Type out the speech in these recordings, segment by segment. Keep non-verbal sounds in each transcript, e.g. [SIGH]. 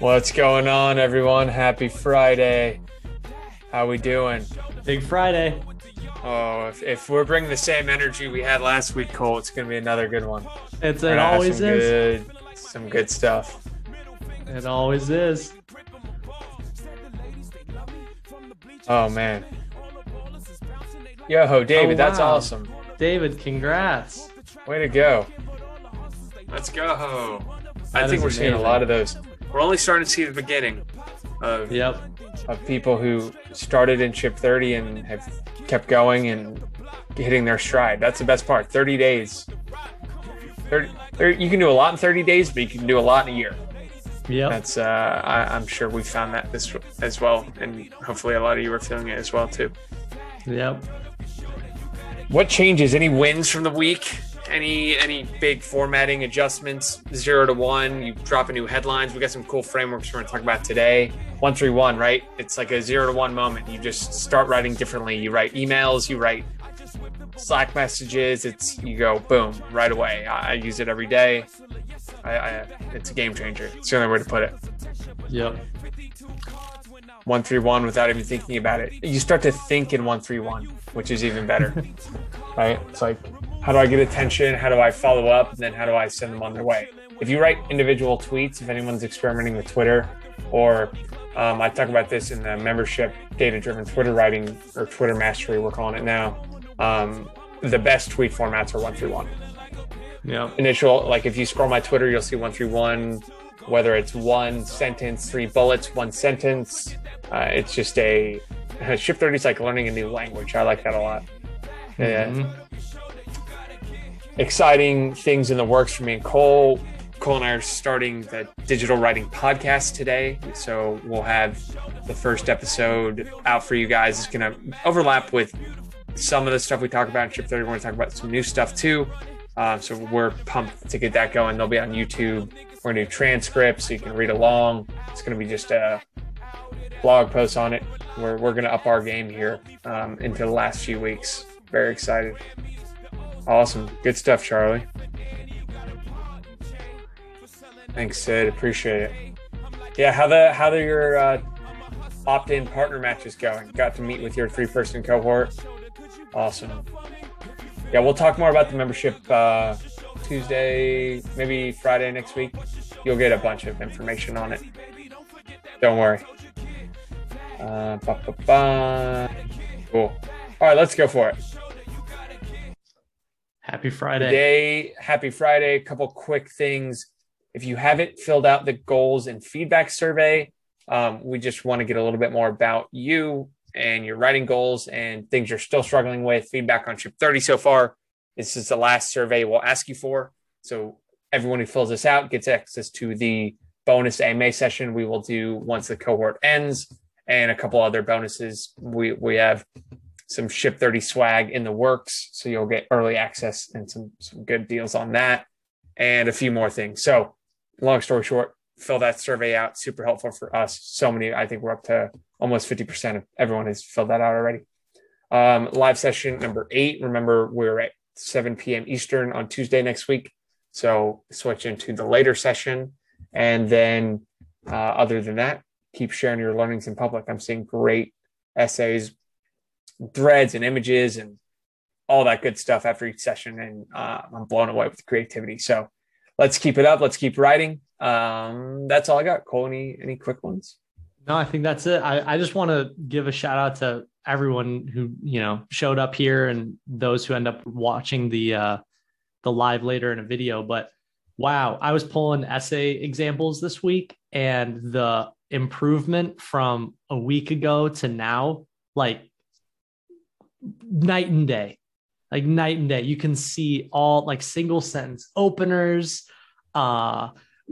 What's going on, everyone? Happy Friday. How we doing? Big Friday. Oh, if, if we're bringing the same energy we had last week, Cole, it's gonna be another good one. It's it always some is. Good, some good stuff. It always is. Oh man. Yo, ho David, Oh, that's awesome. David, congrats. Way to go. Let's go. I think we're seeing a lot of those. We're only starting to see the beginning of Yep. of people who started in ship 30 and have kept going and hitting their stride. That's the best part. 30 days. 30, 30 you can do a lot in 30 days, but you can do a lot in a year. Yep. That's uh, I, I'm sure we found that this as well, and hopefully a lot of you are feeling it as well too. Yep. What changes? Any wins from the week? Any any big formatting adjustments? Zero to one. You drop a new headlines. We got some cool frameworks we're going to talk about today. One three one, right? It's like a zero to one moment. You just start writing differently. You write emails. You write Slack messages. It's you go boom right away. I, I use it every day. I, I it's a game changer. It's the only way to put it. Yep. One three one without even thinking about it. You start to think in one three one, which is even better. [LAUGHS] right? It's like, how do I get attention? How do I follow up? And then how do I send them on their way? If you write individual tweets, if anyone's experimenting with Twitter, or um, I talk about this in the membership data driven Twitter writing or Twitter mastery, we're calling it now. Um, the best tweet formats are one three one. Yep. Initial, like if you scroll my Twitter, you'll see one three one, whether it's one sentence, three bullets, one sentence. Uh, it's just a [LAUGHS] Ship 30 is like learning a new language. I like that a lot. Yeah Mhm. Exciting things in the works for me and Cole. Cole and I are starting the digital writing podcast today. So we'll have the first episode out for you guys. It's going to overlap with some of the stuff we talk about in Ship 30. We're going to talk about some new stuff too. Um, so we're pumped to get that going. They'll be on YouTube. We're going to do transcripts so you can read along. It's going to be just a blog post on it. We're, we're going to up our game here um, into the last few weeks. Very excited. Awesome. Good stuff, Charlie. Thanks, Sid. Appreciate it. Yeah, how the how the your uh, opt-in partner matches going? Got to meet with your three-person cohort. Awesome. Yeah, we'll talk more about the membership uh, Tuesday, maybe Friday next week. You'll get a bunch of information on it. Don't worry. Uh. Cool. All right, let's go for it. Happy Friday. Today, happy Friday. A couple quick things. If you haven't filled out the goals and feedback survey, um, we just want to get a little bit more about you and your writing goals and things you're still struggling with. Feedback on Ship 30 so far. This is the last survey we'll ask you for. So everyone who fills this out gets access to the bonus AMA session we will do once the cohort ends and a couple other bonuses. We we have some ship 30 swag in the works so you'll get early access and some some good deals on that and a few more things. So long story short fill that survey out super helpful for us. So many i think we're up to almost 50% of everyone has filled that out already. Um, live session number eight remember we're at 7 p.m eastern on tuesday next week so switch into the later session. And then uh, other than that keep sharing your learnings in public. I'm seeing great essays threads and images and all that good stuff after each session. And uh, I'm blown away with creativity. So let's keep it up. Let's keep writing. Um, that's all I got. Cole, any, any quick ones? No, I think that's it. I, I just want to give a shout out to everyone who, you know, showed up here and those who end up watching the uh the live later in a video. But wow, I was pulling essay examples this week and the improvement from a week ago to now, like night and day. Like night and day. You can see all like single sentence openers, uh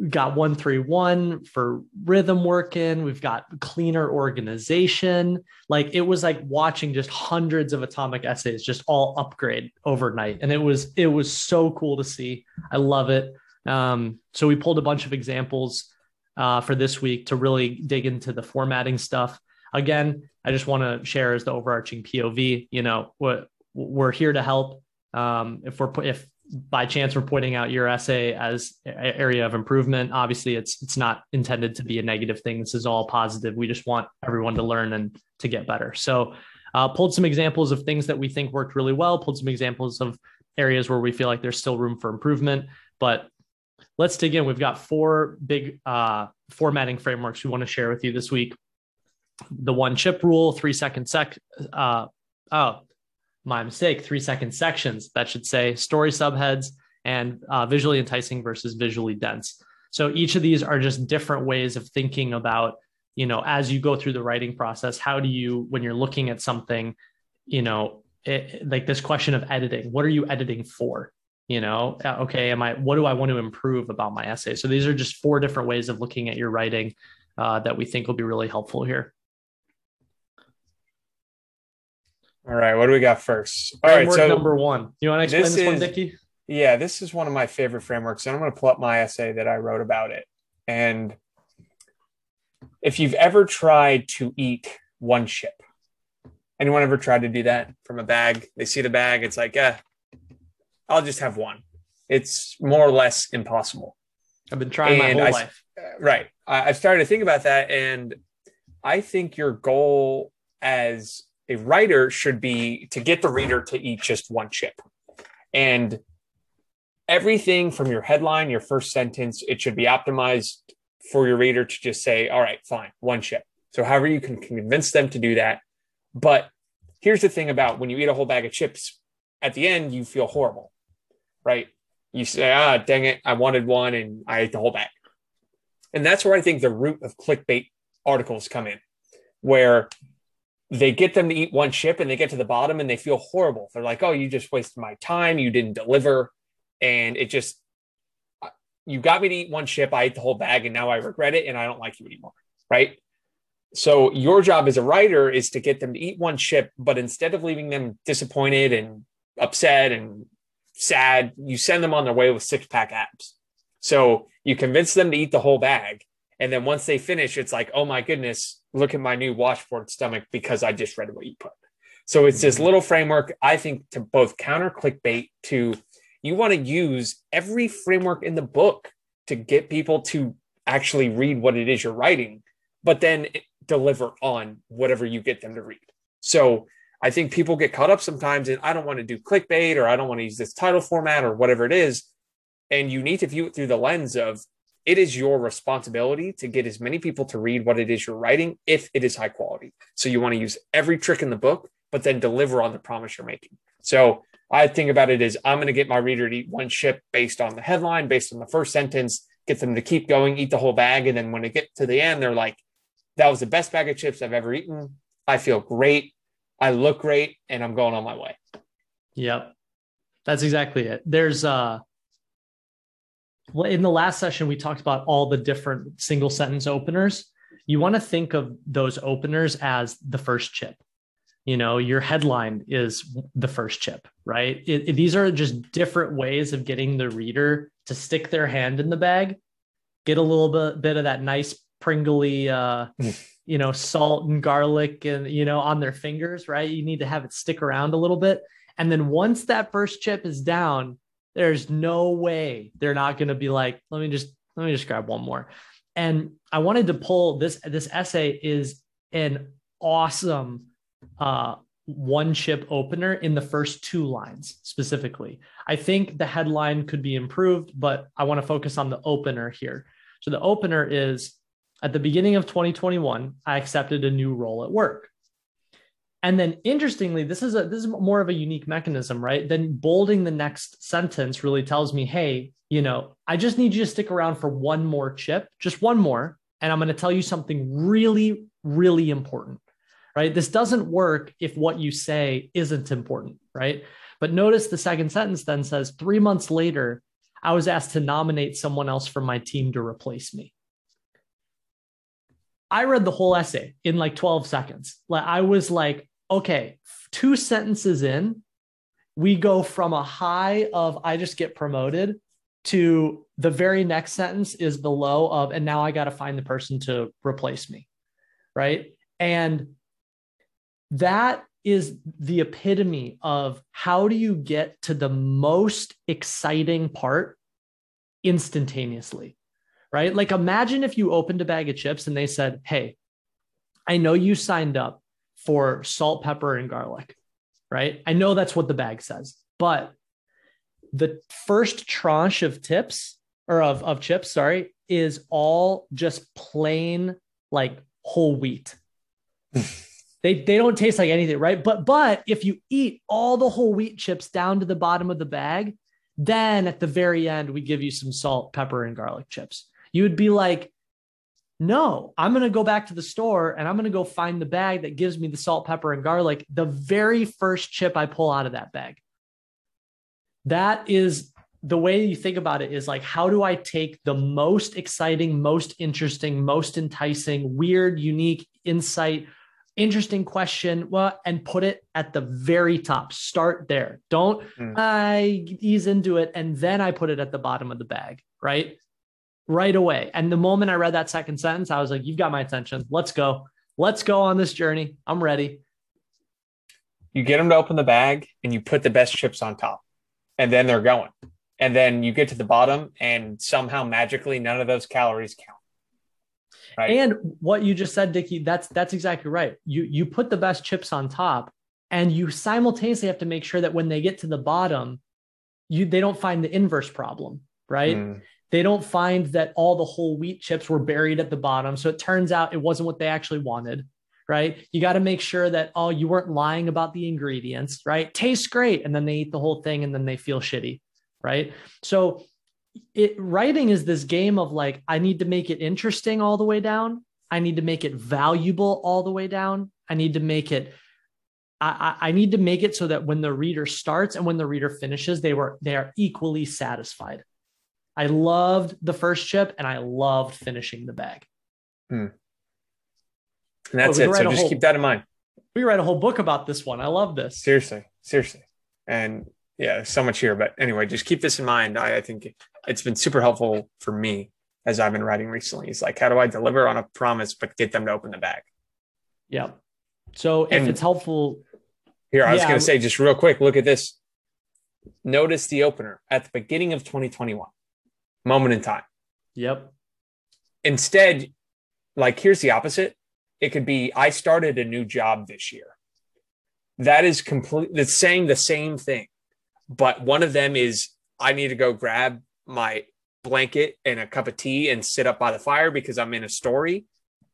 got 131 for rhythm working. We've got cleaner organization. Like it was like watching just hundreds of atomic essays just all upgrade overnight. And it was it was so cool to see. I love it. Um, so we pulled a bunch of examples uh, for this week to really dig into the formatting stuff. Again i just want to share as the overarching pov you know what we're here to help. Um, if we're if by chance we're pointing out your essay as area of improvement obviously it's it's not intended to be a negative thing. This is all positive. We just want everyone to learn and to get better. So uh, pulled some examples of things that we think worked really well pulled some examples of areas where we feel like there's still room for improvement. But let's dig in. We've got four big uh, formatting frameworks we want to share with you this week the one chip rule three second sec uh, oh my mistake, three second sections that should say story subheads and uh, visually enticing versus visually dense. So each of these are just different ways of thinking about, you know, as you go through the writing process, how do you, when you're looking at something, you know, it, like this question of editing, what are you editing for? You know, uh, okay, am I, what do I want to improve about my essay? So these are just four different ways of looking at your writing uh, that we think will be really helpful here. All right, what do we got first? All Framework right, so number one. You want to explain this, this one, Dickie? Yeah, this is one of my favorite frameworks, and I'm going to pull up my essay that I wrote about it. And if you've ever tried to eat one chip, anyone ever tried to do that from a bag? They see the bag, it's like, yeah, I'll just have one. It's more or less impossible. I've been trying and my whole I, life. Uh, right. I've started to think about that, and I think your goal as a writer should be to get the reader to eat just one chip. And everything from your headline, your first sentence, it should be optimized for your reader to just say, all right, fine, one chip. So, however, you can convince them to do that. But here's the thing about when you eat a whole bag of chips, at the end, you feel horrible, right? You say, ah, dang it, I wanted one and I ate the whole bag. And that's where I think the root of clickbait articles come in, where they get them to eat one chip and they get to the bottom and they feel horrible. They're like, oh, you just wasted my time. You didn't deliver. And it just, you got me to eat one chip. I ate the whole bag and now I regret it and I don't like you anymore. Right. So your job as a writer is to get them to eat one chip, but instead of leaving them disappointed and upset and sad, you send them on their way with six pack abs. So you convince them to eat the whole bag. And then once they finish, it's like, oh my goodness, look at my new washboard stomach because I just read what you put. So it's this mm-hmm. little framework, I think, to both counter clickbait, to you want to use every framework in the book to get people to actually read what it is you're writing, but then deliver on whatever you get them to read. So I think people get caught up sometimes and I don't want to do clickbait or I don't want to use this title format or whatever it is. And you need to view it through the lens of it is your responsibility to get as many people to read what it is you're writing if it is high quality. So you want to use every trick in the book, but then deliver on the promise you're making. So I think about it as I'm going to get my reader to eat one chip based on the headline, based on the first sentence, get them to keep going, eat the whole bag. And then when they get to the end, they're like, that was the best bag of chips I've ever eaten. I feel great. I look great and I'm going on my way. Yep. That's exactly it. There's uh in the last session, we talked about all the different single sentence openers. You want to think of those openers as the first chip. You know, your headline is the first chip, right? It, it, these are just different ways of getting the reader to stick their hand in the bag, get a little bit, bit of that nice pringly, uh, you know, salt and garlic and, you know, on their fingers, right? You need to have it stick around a little bit. And then once that first chip is down, there's no way they're not going to be like, let me just let me just grab one more. And I wanted to pull this this essay is an awesome uh, one chip opener in the first two lines specifically. I think the headline could be improved, but I want to focus on the opener here. So the opener is at the beginning of 2021, I accepted a new role at work. And then interestingly, this is a this is more of a unique mechanism, right? Then bolding the next sentence really tells me, hey, you know, I just need you to stick around for one more chip, just one more, and I'm going to tell you something really, really important. Right? This doesn't work if what you say isn't important, right? But notice the second sentence then says, three months later, I was asked to nominate someone else from my team to replace me. I read the whole essay in like 12 seconds. Like I was like, okay, two sentences in, we go from a high of I just get promoted to the very next sentence is the low of and now I got to find the person to replace me. Right? And that is the epitome of how do you get to the most exciting part instantaneously, right? Like imagine if you opened a bag of chips and they said, Hey, I know you signed up for salt, pepper, and garlic, right? I know that's what the bag says, but the first tranche of tips or of, of chips, sorry, is all just plain like whole wheat. [LAUGHS] they they don't taste like anything, right? But but if you eat all the whole wheat chips down to the bottom of the bag, then at the very end we give you some salt, pepper, and garlic chips. You would be like, no, I'm going to go back to the store and I'm going to go find the bag that gives me the salt, pepper, and garlic, the very first chip I pull out of that bag. That is the way you think about it is like, how do I take the most exciting, most interesting, most enticing, weird, unique insight, interesting question, well, and put it at the very top. Start there. Don't mm. I ease into it and then I put it at the bottom of the bag, right? Right away. And the moment I read that second sentence, I was like, you've got my attention. Let's go. Let's go on this journey. I'm ready. You get them to open the bag and you put the best chips on top, and then they're going and then you get to the bottom and somehow magically none of those calories count right? and what you just said dickie that's that's exactly right you you put the best chips on top and you simultaneously have to make sure that when they get to the bottom you they don't find the inverse problem right mm. They don't find that all the whole wheat chips were buried at the bottom so it turns out it wasn't what they actually wanted right you got to make sure that oh you weren't lying about the ingredients right tastes great and then they eat the whole thing and then they feel shitty right? So it writing is this game of like I need to make it interesting all the way down. I need to make it valuable all the way down. I need to make it I, I need to make it so that when the reader starts and when the reader finishes, they were they are equally satisfied. I loved the first chip and I loved finishing the bag. Hmm. And that's oh, it. So just whole, keep that in mind. We write a whole book about this one. I love this. Seriously, seriously. And yeah, so much here. But anyway, just keep this in mind. I, I think it's been super helpful for me as I've been writing recently. It's like, how do I deliver on a promise, but get them to open the bag? Yeah. So if and it's helpful. Here, I was going to say just real quick look at this. Notice the opener at the beginning of 2021, moment in time. Yep. Instead, like, here's the opposite it could be, I started a new job this year. That is complete, that's saying the same thing but one of them is I need to go grab my blanket and a cup of tea and sit up by the fire because I'm in a story.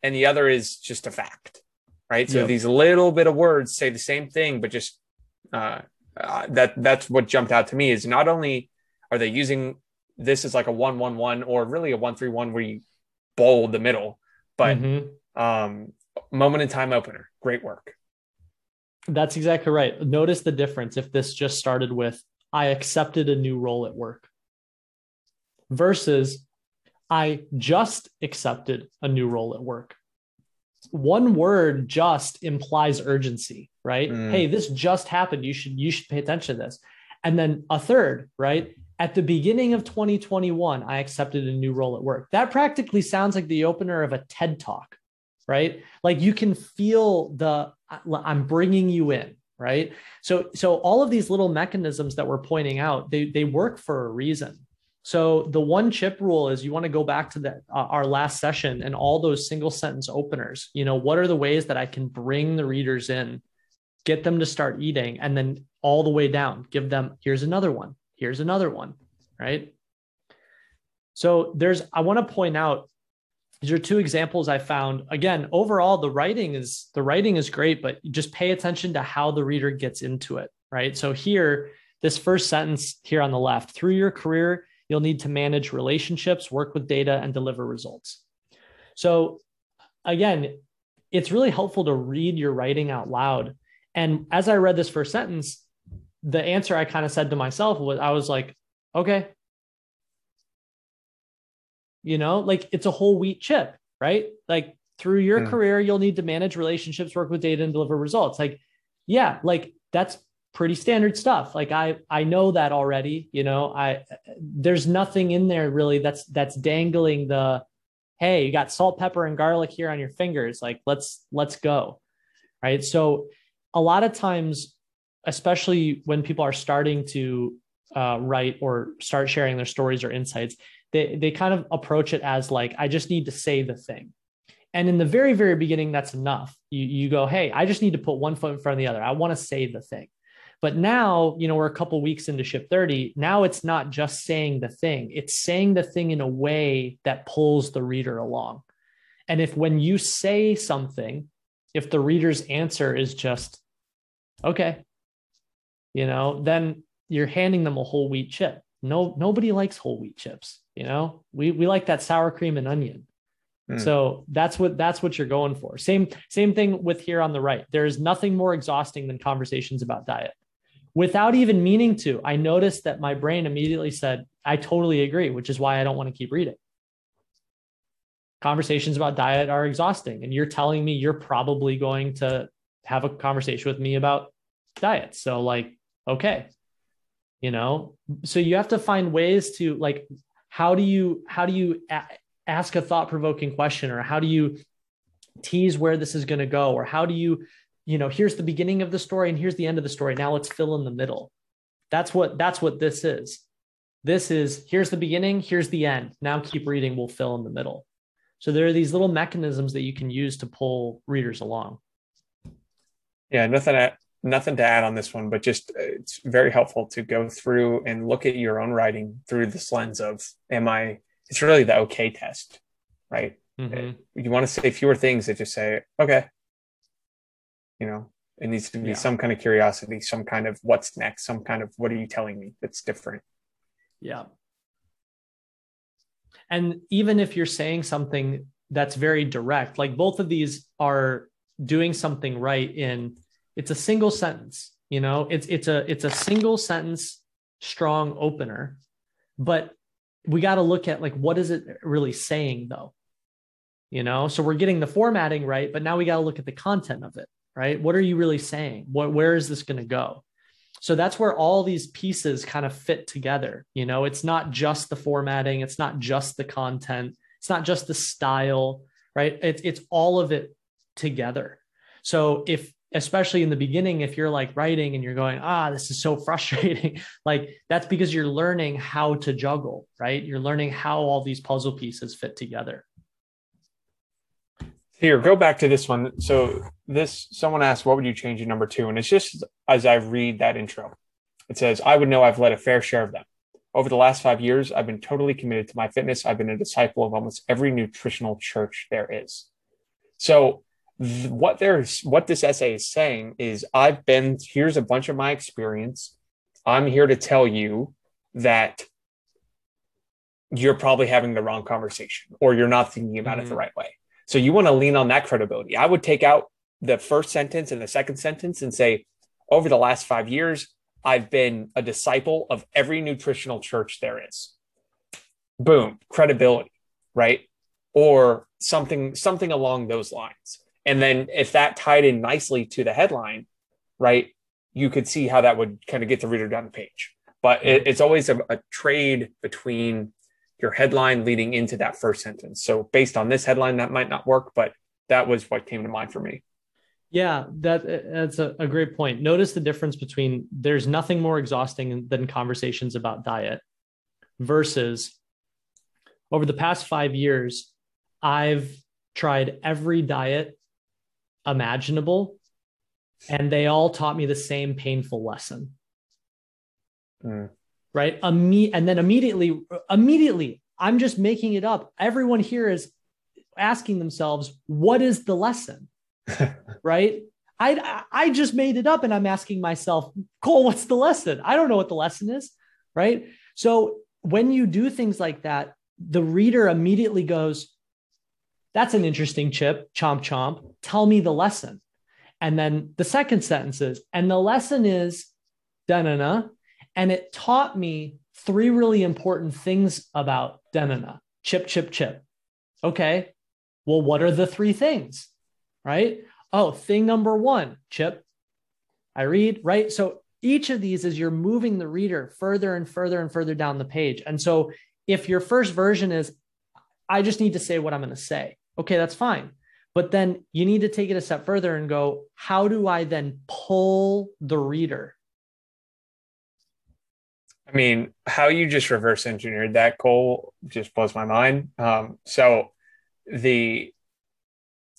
And the other is just a fact, right? So yep. these little bit of words say the same thing, but just uh, uh, that that's what jumped out to me is not only are they using this is like a one one one or really a one three one where you bold the middle, but mm-hmm. um, moment in time opener, great work. That's exactly right. Notice the difference if this just started with, I accepted a new role at work versus I just accepted a new role at work. One word just implies urgency, right? Mm. Hey, this just happened. You should you should pay attention to this. And then a third, right? At the beginning of 2021, I accepted a new role at work. That practically sounds like the opener of a TED talk, right? Like you can feel the I'm bringing you in, right? So so all of these little mechanisms that we're pointing out, they they work for a reason. So the one chip rule is you want to go back to the, uh, our last session and all those single sentence openers. You know, what are the ways that I can bring the readers in, get them to start eating, and then all the way down, give them here's another one, here's another one, right? So there's I want to point out these are two examples I found. Again, overall, the writing is the writing is great, but just pay attention to how the reader gets into it, right? So here, this first sentence here on the left, through your career, you'll need to manage relationships, work with data, and deliver results. So again, it's really helpful to read your writing out loud. And as I read this first sentence, the answer I kind of said to myself was I was like, okay, you know like it's a whole wheat chip right? Like through your mm. career you'll need to manage relationships work with data and deliver results. Like yeah like that's pretty standard stuff. Like i i know that already you know? I there's nothing in there really that's that's dangling the hey you got salt pepper and garlic here on your fingers. Like let's let's go right? So a lot of times, especially when people are starting to uh, write or start sharing their stories or insights, they, they kind of approach it as like, I just need to say the thing. And in the very, very beginning, that's enough. You, you go, hey, I just need to put one foot in front of the other. I want to say the thing. But now, you know, we're a couple weeks into ship 30. Now it's not just saying the thing, it's saying the thing in a way that pulls the reader along. And if when you say something, if the reader's answer is just, okay, you know, then you're handing them a whole wheat chip. No, nobody likes whole wheat chips. You know, we we like that sour cream and onion. Mm. So that's what that's what you're going for. Same same thing with here on the right. There's nothing more exhausting than conversations about diet. Without even meaning to, I noticed that my brain immediately said, "I totally agree," which is why I don't want to keep reading. Conversations about diet are exhausting, and you're telling me you're probably going to have a conversation with me about diet. So like, okay, you know, so you have to find ways to like how do you how do you ask a thought provoking question or how do you tease where this is going to go or how do you you know here's the beginning of the story and here's the end of the story. Now let's fill in the middle. That's what that's what this is. This is here's the beginning here's the end. Now keep reading we'll fill in the middle. So there are these little mechanisms that you can use to pull readers along. Yeah nothing nothing to add on this one but just uh, it's very helpful to go through and look at your own writing through this lens of am i it's really the okay test, right? Mm-hmm. You want to say fewer things that just say, okay, you know, it needs to be yeah. some kind of curiosity, some kind of what's next, some kind of what are you telling me that's different. Yeah. And even if you're saying something that's very direct, like both of these are doing something right in it's a single sentence, you know, it's it's a it's a single sentence strong opener, but we got to look at like what is it really saying though? You know? So we're getting the formatting right but now we got to look at the content of it right? What are you really saying? What where is this going to go? So that's where all these pieces kind of fit together you know? It's not just the formatting it's not just the content it's not just the style right? It's it's all of it together. So if especially in the beginning if you're like writing and you're going ah this is so [LAUGHS] frustrating like that's because you're learning how to juggle right? You're learning how all these puzzle pieces fit together. Here go back to this one. So this someone asked what would you change in number two? And it's just as i read that intro. It says i would know i've led a fair share of them. Over the last five years i've been totally committed to my fitness. I've been a disciple of almost every nutritional church there is. So what there's what this essay is saying is I've been here's a bunch of my experience. I'm here to tell you that you're probably having the wrong conversation or you're not thinking about mm-hmm. it the mm-hmm. right way. So you want to lean on that credibility. I would take out the first sentence and the second sentence and say, over the last five years, I've been a disciple of every nutritional church there is. Boom, credibility, right? Or something, something along those lines. And then if that tied in nicely to the headline, right, you could see how that would kind of get the reader down the page. But it, mm-hmm. it's always a, a trade between your headline leading into that first sentence. So based on this headline, that might not work, but that was what came to mind for me. Yeah, that uh, that's a, a, great point. Notice the difference between there's nothing more exhausting than conversations about diet versus over the past five years, I've tried every diet imaginable. And they all taught me the same painful lesson. Mm. Right. Imme- and then immediately, immediately, I'm just making it up. Everyone here is asking themselves, what is the lesson? [LAUGHS] right. I, I just made it up and I'm asking myself, Cole, what's the lesson? I don't know what the lesson is. Right. So when you do things like that, the reader immediately goes, that's an interesting chip, chomp chomp. Tell me the lesson. And then the second sentence is, and the lesson is Denana. And it taught me three really important things about Denana chip, chip, chip. Okay. Well, what are the three things? Right. Oh, thing number one, chip. I read, right? So each of these is you're moving the reader further and further and further down the page. And so if your first version is, I just need to say what I'm going to say. Okay, that's fine. But then you need to take it a step further and go, how do I then pull the reader? I mean, how you just reverse engineered that goal just blows my mind. Um, so the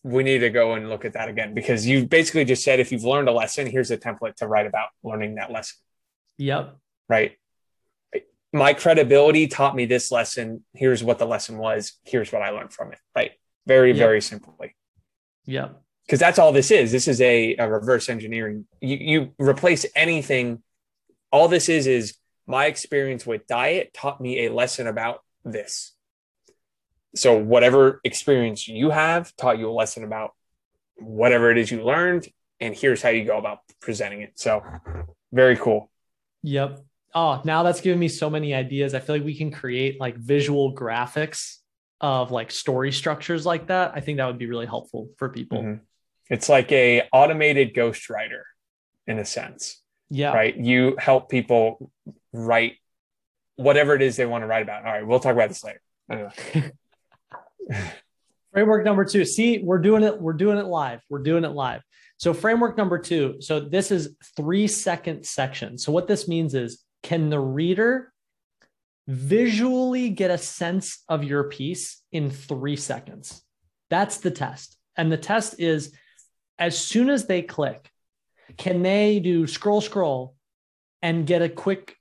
we need to go and look at that again because you basically just said if you've learned a lesson, here's a template to write about learning that lesson. Yep. Right. My credibility taught me this lesson. Here's what the lesson was. Here's what I learned from it. Right. Very, yep. very simply. Yeah. Because that's all this is. This is a, a reverse engineering. You, you replace anything. All this is is my experience with diet taught me a lesson about this. So, whatever experience you have taught you a lesson about whatever it is you learned, and here's how you go about presenting it. So, very cool. Yep. Oh, now that's giving me so many ideas. I feel like we can create like visual graphics of like story structures like that. I think that would be really helpful for people. Mm-hmm. It's like a automated ghostwriter in a sense. Yeah. Right. You help people write whatever it is they want to write about. All right, we'll talk about this later. [LAUGHS] framework number two. See, we're doing it. We're doing it live. We're doing it live. So framework number two. So this is three second section. So what this means is, can the reader visually get a sense of your piece in three seconds? That's the test. And the test is, as soon as they click, can they do scroll, scroll, and get a quick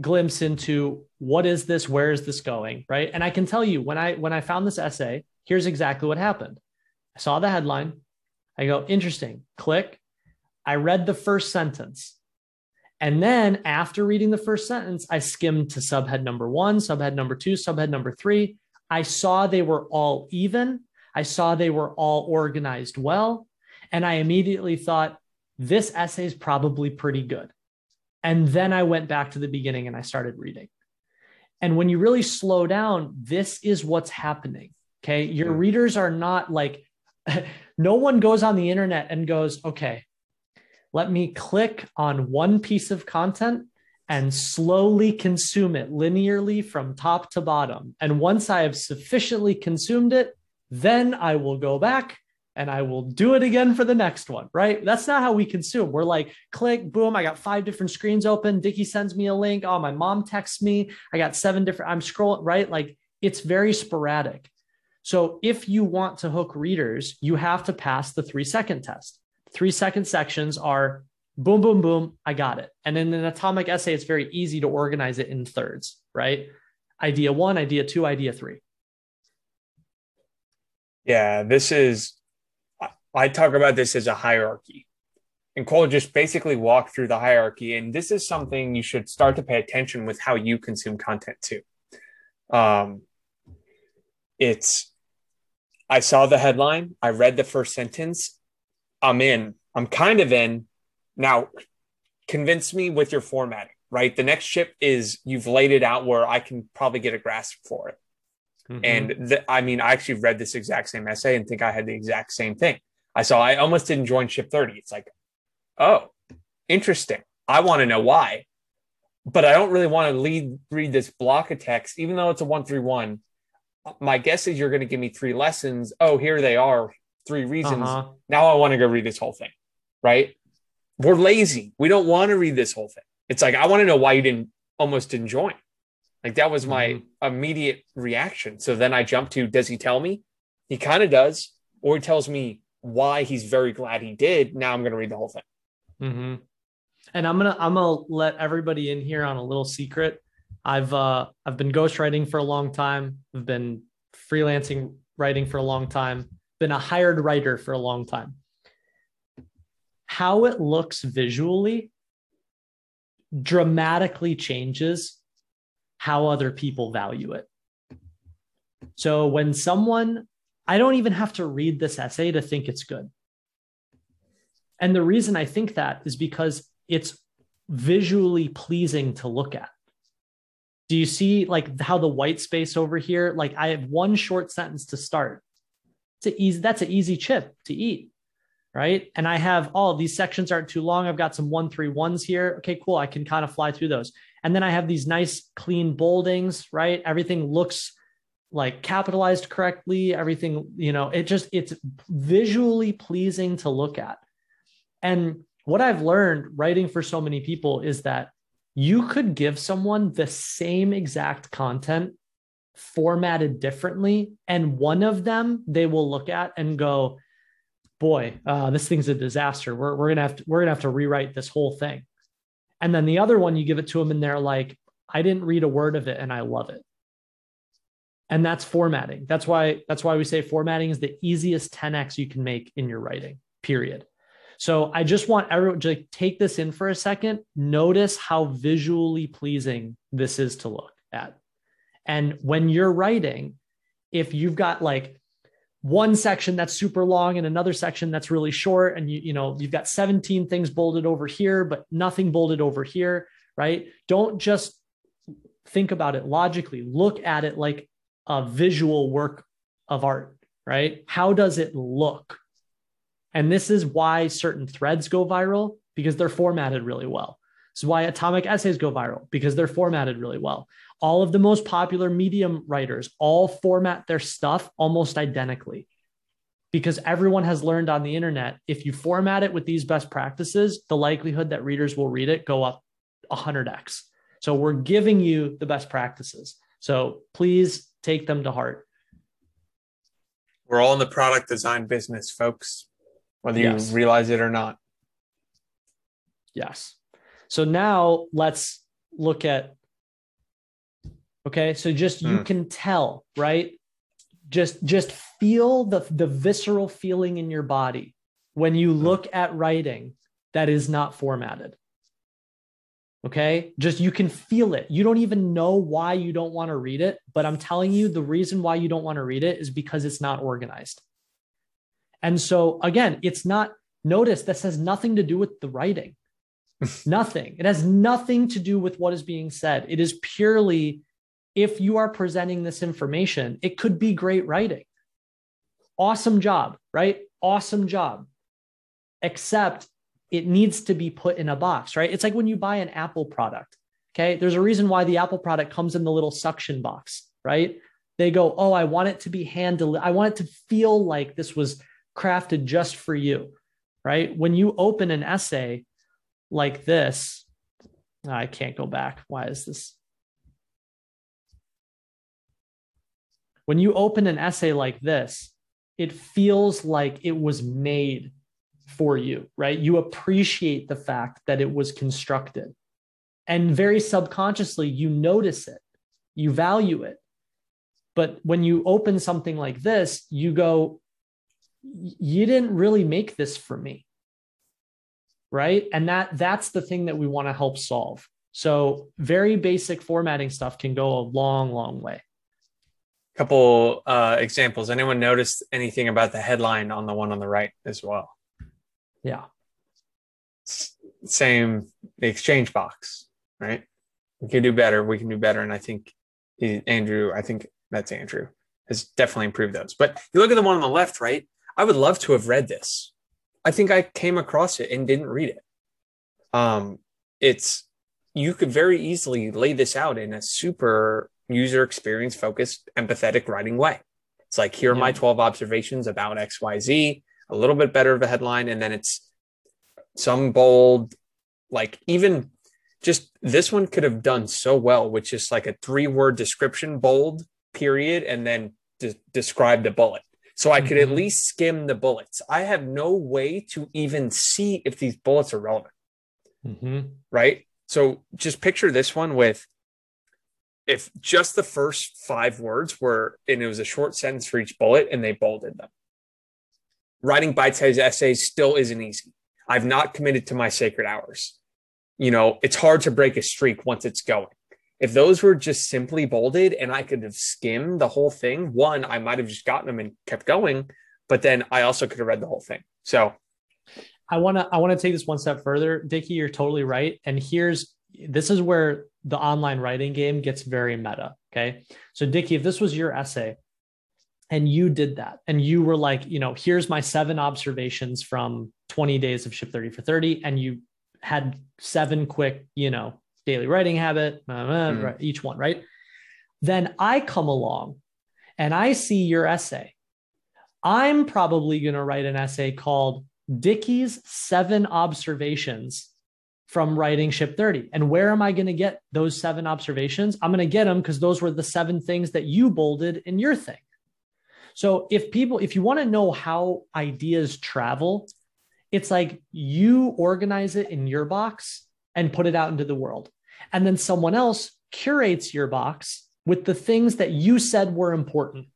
glimpse into what is this where is this going right? And i can tell you when i when i found this essay here's exactly what happened. I saw the headline. I go interesting. Click. I read the first sentence and then after reading the first sentence i skimmed to subhead number 1 subhead number 2 subhead number 3 i saw they were all even i saw they were all organized well and i immediately thought this essay is probably pretty good and then I went back to the beginning and I started reading. And when you really slow down, this is what's happening. Okay. Your hmm. readers are not like, [LAUGHS] no one goes on the internet and goes, okay, let me click on one piece of content and slowly consume it linearly from top to bottom. And once I have sufficiently consumed it, then I will go back and I will do it again for the next one, right? That's not how we consume. We're like, click, boom, I got five different screens open. Dickie sends me a link. Oh, my mom texts me. I got seven different, I'm scrolling, right? Like it's very sporadic. So if you want to hook readers, you have to pass the three second test. Three second sections are boom, boom, boom, I got it. And in an atomic essay, it's very easy to organize it in thirds, right? Idea one, idea two, idea three. Yeah, this is I talk about this as a hierarchy. And Cole just basically walked through the hierarchy. And this is something you should start to pay attention with how you consume content too. Um, it's, I saw the headline, I read the first sentence, I'm in, I'm kind of in. Now, convince me with your formatting, right? The next ship is you've laid it out where I can probably get a grasp for it. Mm-hmm. And the, I mean, I actually read this exact same essay and think I had the exact same thing. I saw I almost didn't join ship 30. It's like, oh, interesting. I want to know why. But I don't really want to lead read this block of text, even though it's a one three one. My guess is you're going to give me three lessons. Oh, here they are, three reasons. Uh-huh. Now I want to go read this whole thing. Right? We're lazy. We don't want to read this whole thing. It's like I want to know why you didn't almost didn't join. Like that was my mm-hmm. immediate reaction. So then I jump to, does he tell me? He kind of does, or he tells me why he's very glad he did. Now I'm going to read the whole thing. Mm-hmm. And I'm gonna I'm gonna let everybody in here on a little secret. I've uh I've been ghostwriting for a long time. I've been freelancing writing for a long time. Been a hired writer for a long time. How it looks visually dramatically changes how other people value it. So when someone I don't even have to read this essay to think it's good. And the reason I think that is because it's visually pleasing to look at. Do you see like how the white space over here? Like I have one short sentence to start. It's easy, that's an easy chip to eat. Right. And I have all oh, these sections aren't too long. I've got some one, three ones here. Okay, cool. I can kind of fly through those. And then I have these nice clean boldings, right? Everything looks like capitalized correctly everything you know it just it's visually pleasing to look at and what i've learned writing for so many people is that you could give someone the same exact content formatted differently and one of them they will look at and go boy uh, this thing's a disaster. We're, we're gonna have to we're gonna have to rewrite this whole thing. And then the other one you give it to them and they're like i didn't read a word of it and i love it. And that's formatting. That's why that's why we say formatting is the easiest 10x you can make in your writing period. So i just want everyone to take this in for a second. Notice how visually pleasing this is to look at and when you're writing if you've got like one section that's super long and another section that's really short and you you know you've got 17 things bolded over here but nothing bolded over here right don't just think about it logically look at it like a visual work of art, right? How does it look? And this is why certain threads go viral because they're formatted really well. This is why atomic essays go viral because they're formatted really well. All of the most popular medium writers all format their stuff almost identically because everyone has learned on the internet if you format it with these best practices, the likelihood that readers will read it go up 100x. So we're giving you the best practices. So please take them to heart. We're all in the product design business, folks, whether yes. you realize it or not. Yes. So now let's look at okay, so just mm. you hmm. can tell, right? Just just feel the the visceral feeling in your body when you hmm. look at writing that is not formatted. Okay. Just you can feel it. You don't even know why you don't want to read it. But I'm telling you, the reason why you don't want to read it is because it's not organized. And so, again, it's not, notice this has nothing to do with the writing. [LAUGHS] nothing. It has nothing to do with what is being said. It is purely if you are presenting this information, it could be great writing. Awesome job, right? Awesome job. Except it needs to be put in a box, right? It's like when you buy an Apple product. Okay. There's a reason why the Apple product comes in the little suction box, right? They go, Oh, I want it to be hand delivered. I want it to feel like this was crafted just for you, right? When you open an essay like this, I can't go back. Why is this? When you open an essay like this, it feels like it was made for you, right? You appreciate the fact that it was constructed. And very subconsciously, you notice it, you value it. But when you open something like this, you go, you didn't really make this for me. Right. And that that's the thing that we want to help solve. So very basic formatting stuff can go a long, long way. Couple uh, examples. Anyone noticed anything about the headline on the one on the right as well? Yeah. Same the exchange box, right? We can do better. We can do better. And I think he, Andrew, I think that's Andrew, has definitely improved those. But you look at the one on the left, right? I would love to have read this. I think I came across it and didn't read it. Um, it's you could very easily lay this out in a super user experience focused, empathetic writing way. It's like, here are yeah. my 12 observations about XYZ a little bit better of a headline, and then it's some bold, like even just this one could have done so well which is like a three word description, bold, period, and then de- describe the bullet. So I could mm-hmm. at least skim the bullets. I have no way to even see if these bullets are relevant. Mm-hmm. Right. So just picture this one with if just the first five words were, and it was a short sentence for each bullet, and they bolded them writing bite-sized essays still isn't easy. I've not committed to my sacred hours. You know, it's hard to break a streak once it's going. If those were just simply bolded and I could have skimmed the whole thing, one, I might have just gotten them and kept going, but then I also could have read the whole thing. So I want to I want to take this one step further. Dickie, you're totally right. And here's this is where the online writing game gets very meta. Okay. So Dickie, if this was your essay, and you did that and you were like you know here's my seven observations from 20 days of ship 30 for 30 and you had seven quick you know daily writing habit mm. each one right then i come along and I see your essay, I'm probably going to write an essay called Dickie's Seven Observations from Writing Ship 30. And where am I going to get those seven observations? I'm going to get them because those were the seven things that you bolded in your thing. So if people, if you want to know how ideas travel, it's like you organize it in your box and put it out into the world. And then someone else curates your box with the things that you said were important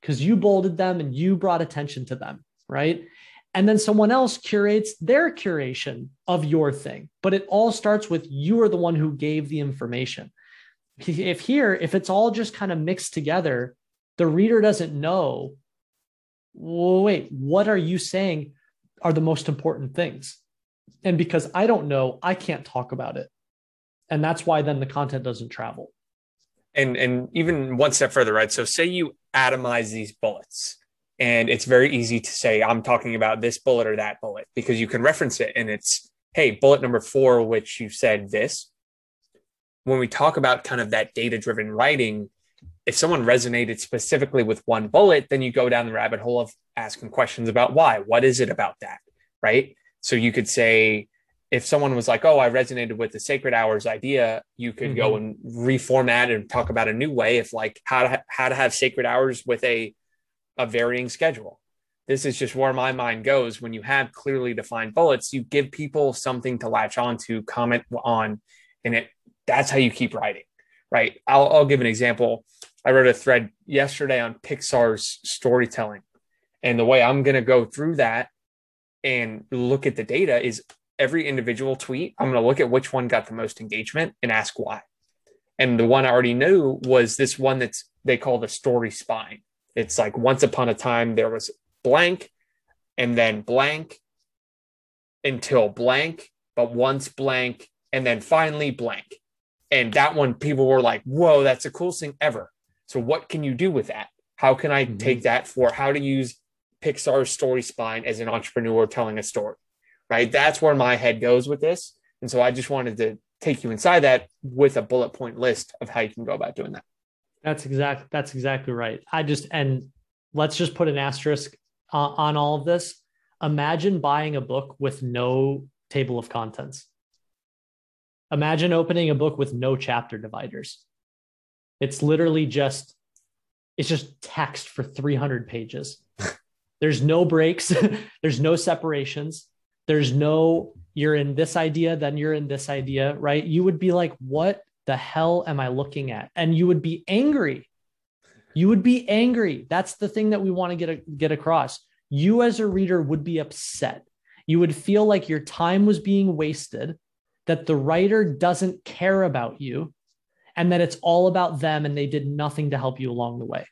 because you bolded them and you brought attention to them, right? And then someone else curates their curation of your thing. But it all starts with you are the one who gave the information. If here, if it's all just kind of mixed together, the reader doesn't know, wait, what are you saying are the most important things? And because I don't know, I can't talk about it. And that's why then the content doesn't travel. And and even one step further, right? So say you atomize these bullets and it's very easy to say i'm talking about this bullet or that bullet because you can reference it and it's hey bullet number four which you said this. When we talk about kind of that data driven writing if someone resonated specifically with one bullet then you go down the rabbit hole of asking questions about why. What is it about that right? So you could say if someone was like oh i resonated with the sacred hours idea you could mm-hmm. go and reformat and talk about a new way of like how to ha- how to have sacred hours with a a varying schedule. This is just where my mind goes. When you have clearly defined bullets, you give people something to latch on to, comment on, and it that's how you keep writing, right? I'll, I'll give an example. I wrote a thread yesterday on Pixar's storytelling. And the way I'm going to go through that and look at the data is every individual tweet, I'm going to look at which one got the most engagement and ask why. And the one I already knew was this one that's they call the story spine. It's like once upon a time there was blank and then blank until blank, but once blank and then finally blank. And that one, people were like, whoa, that's the coolest thing ever. So, what can you do with that? How can I mm-hmm. take that for how to use Pixar's story spine as an entrepreneur telling a story? Right. That's where my head goes with this. And so, I just wanted to take you inside that with a bullet point list of how you can go about doing that. That's exactly that's exactly right. I just and let's just put an asterisk uh, on all of this. Imagine buying a book with no table of contents. Imagine opening a book with no chapter dividers. It's literally just it's just text for 300 pages. [LAUGHS] There's no breaks, [LAUGHS] there's no separations. There's no you're in this idea, then you're in this idea, right? You would be like, "What the hell am I looking at? And you would be angry. You would be angry. That's the thing that we want to get, a, get across. You, as a reader, would be upset. You would feel like your time was being wasted, that the writer doesn't care about you, and that it's all about them and they did nothing to help you along the way.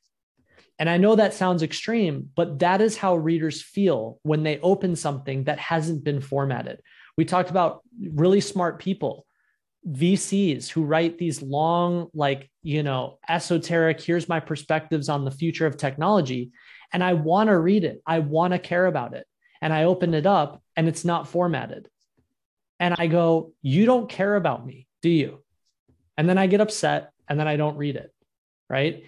And I know that sounds extreme, but that is how readers feel when they open something that hasn't been formatted. We talked about really smart people VCs who write these long, like, you know, esoteric, here's my perspectives on the future of technology. And I want to read it. I want to care about it. And I open it up and it's not formatted. And I go, You don't care about me, do you? And then I get upset and then I don't read it. Right.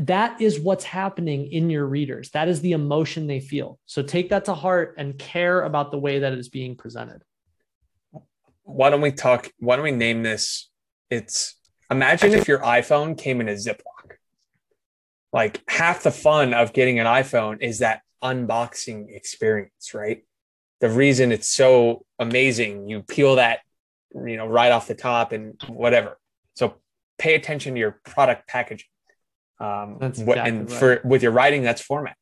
That is what's happening in your readers. That is the emotion they feel. So take that to heart and care about the way that it is being presented why don't we talk? Why don't we name this? It's imagine if your iPhone came in a Ziploc. Like half the fun of getting an iPhone is that unboxing experience, right? The reason it's so amazing, you peel that, you know, right off the top and whatever. So pay attention to your product packaging. Um, that's exactly and right. for with your writing, that's format.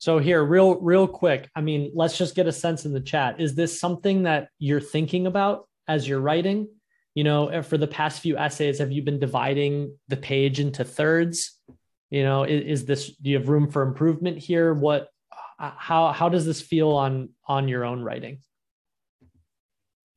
So here, real real quick, I mean, let's just get a sense in the chat. Is this something that you're thinking about as you're writing? You know, for the past few essays, have you been dividing the page into thirds? You know, is, is this do you have room for improvement here? What uh, how how does this feel on on your own writing?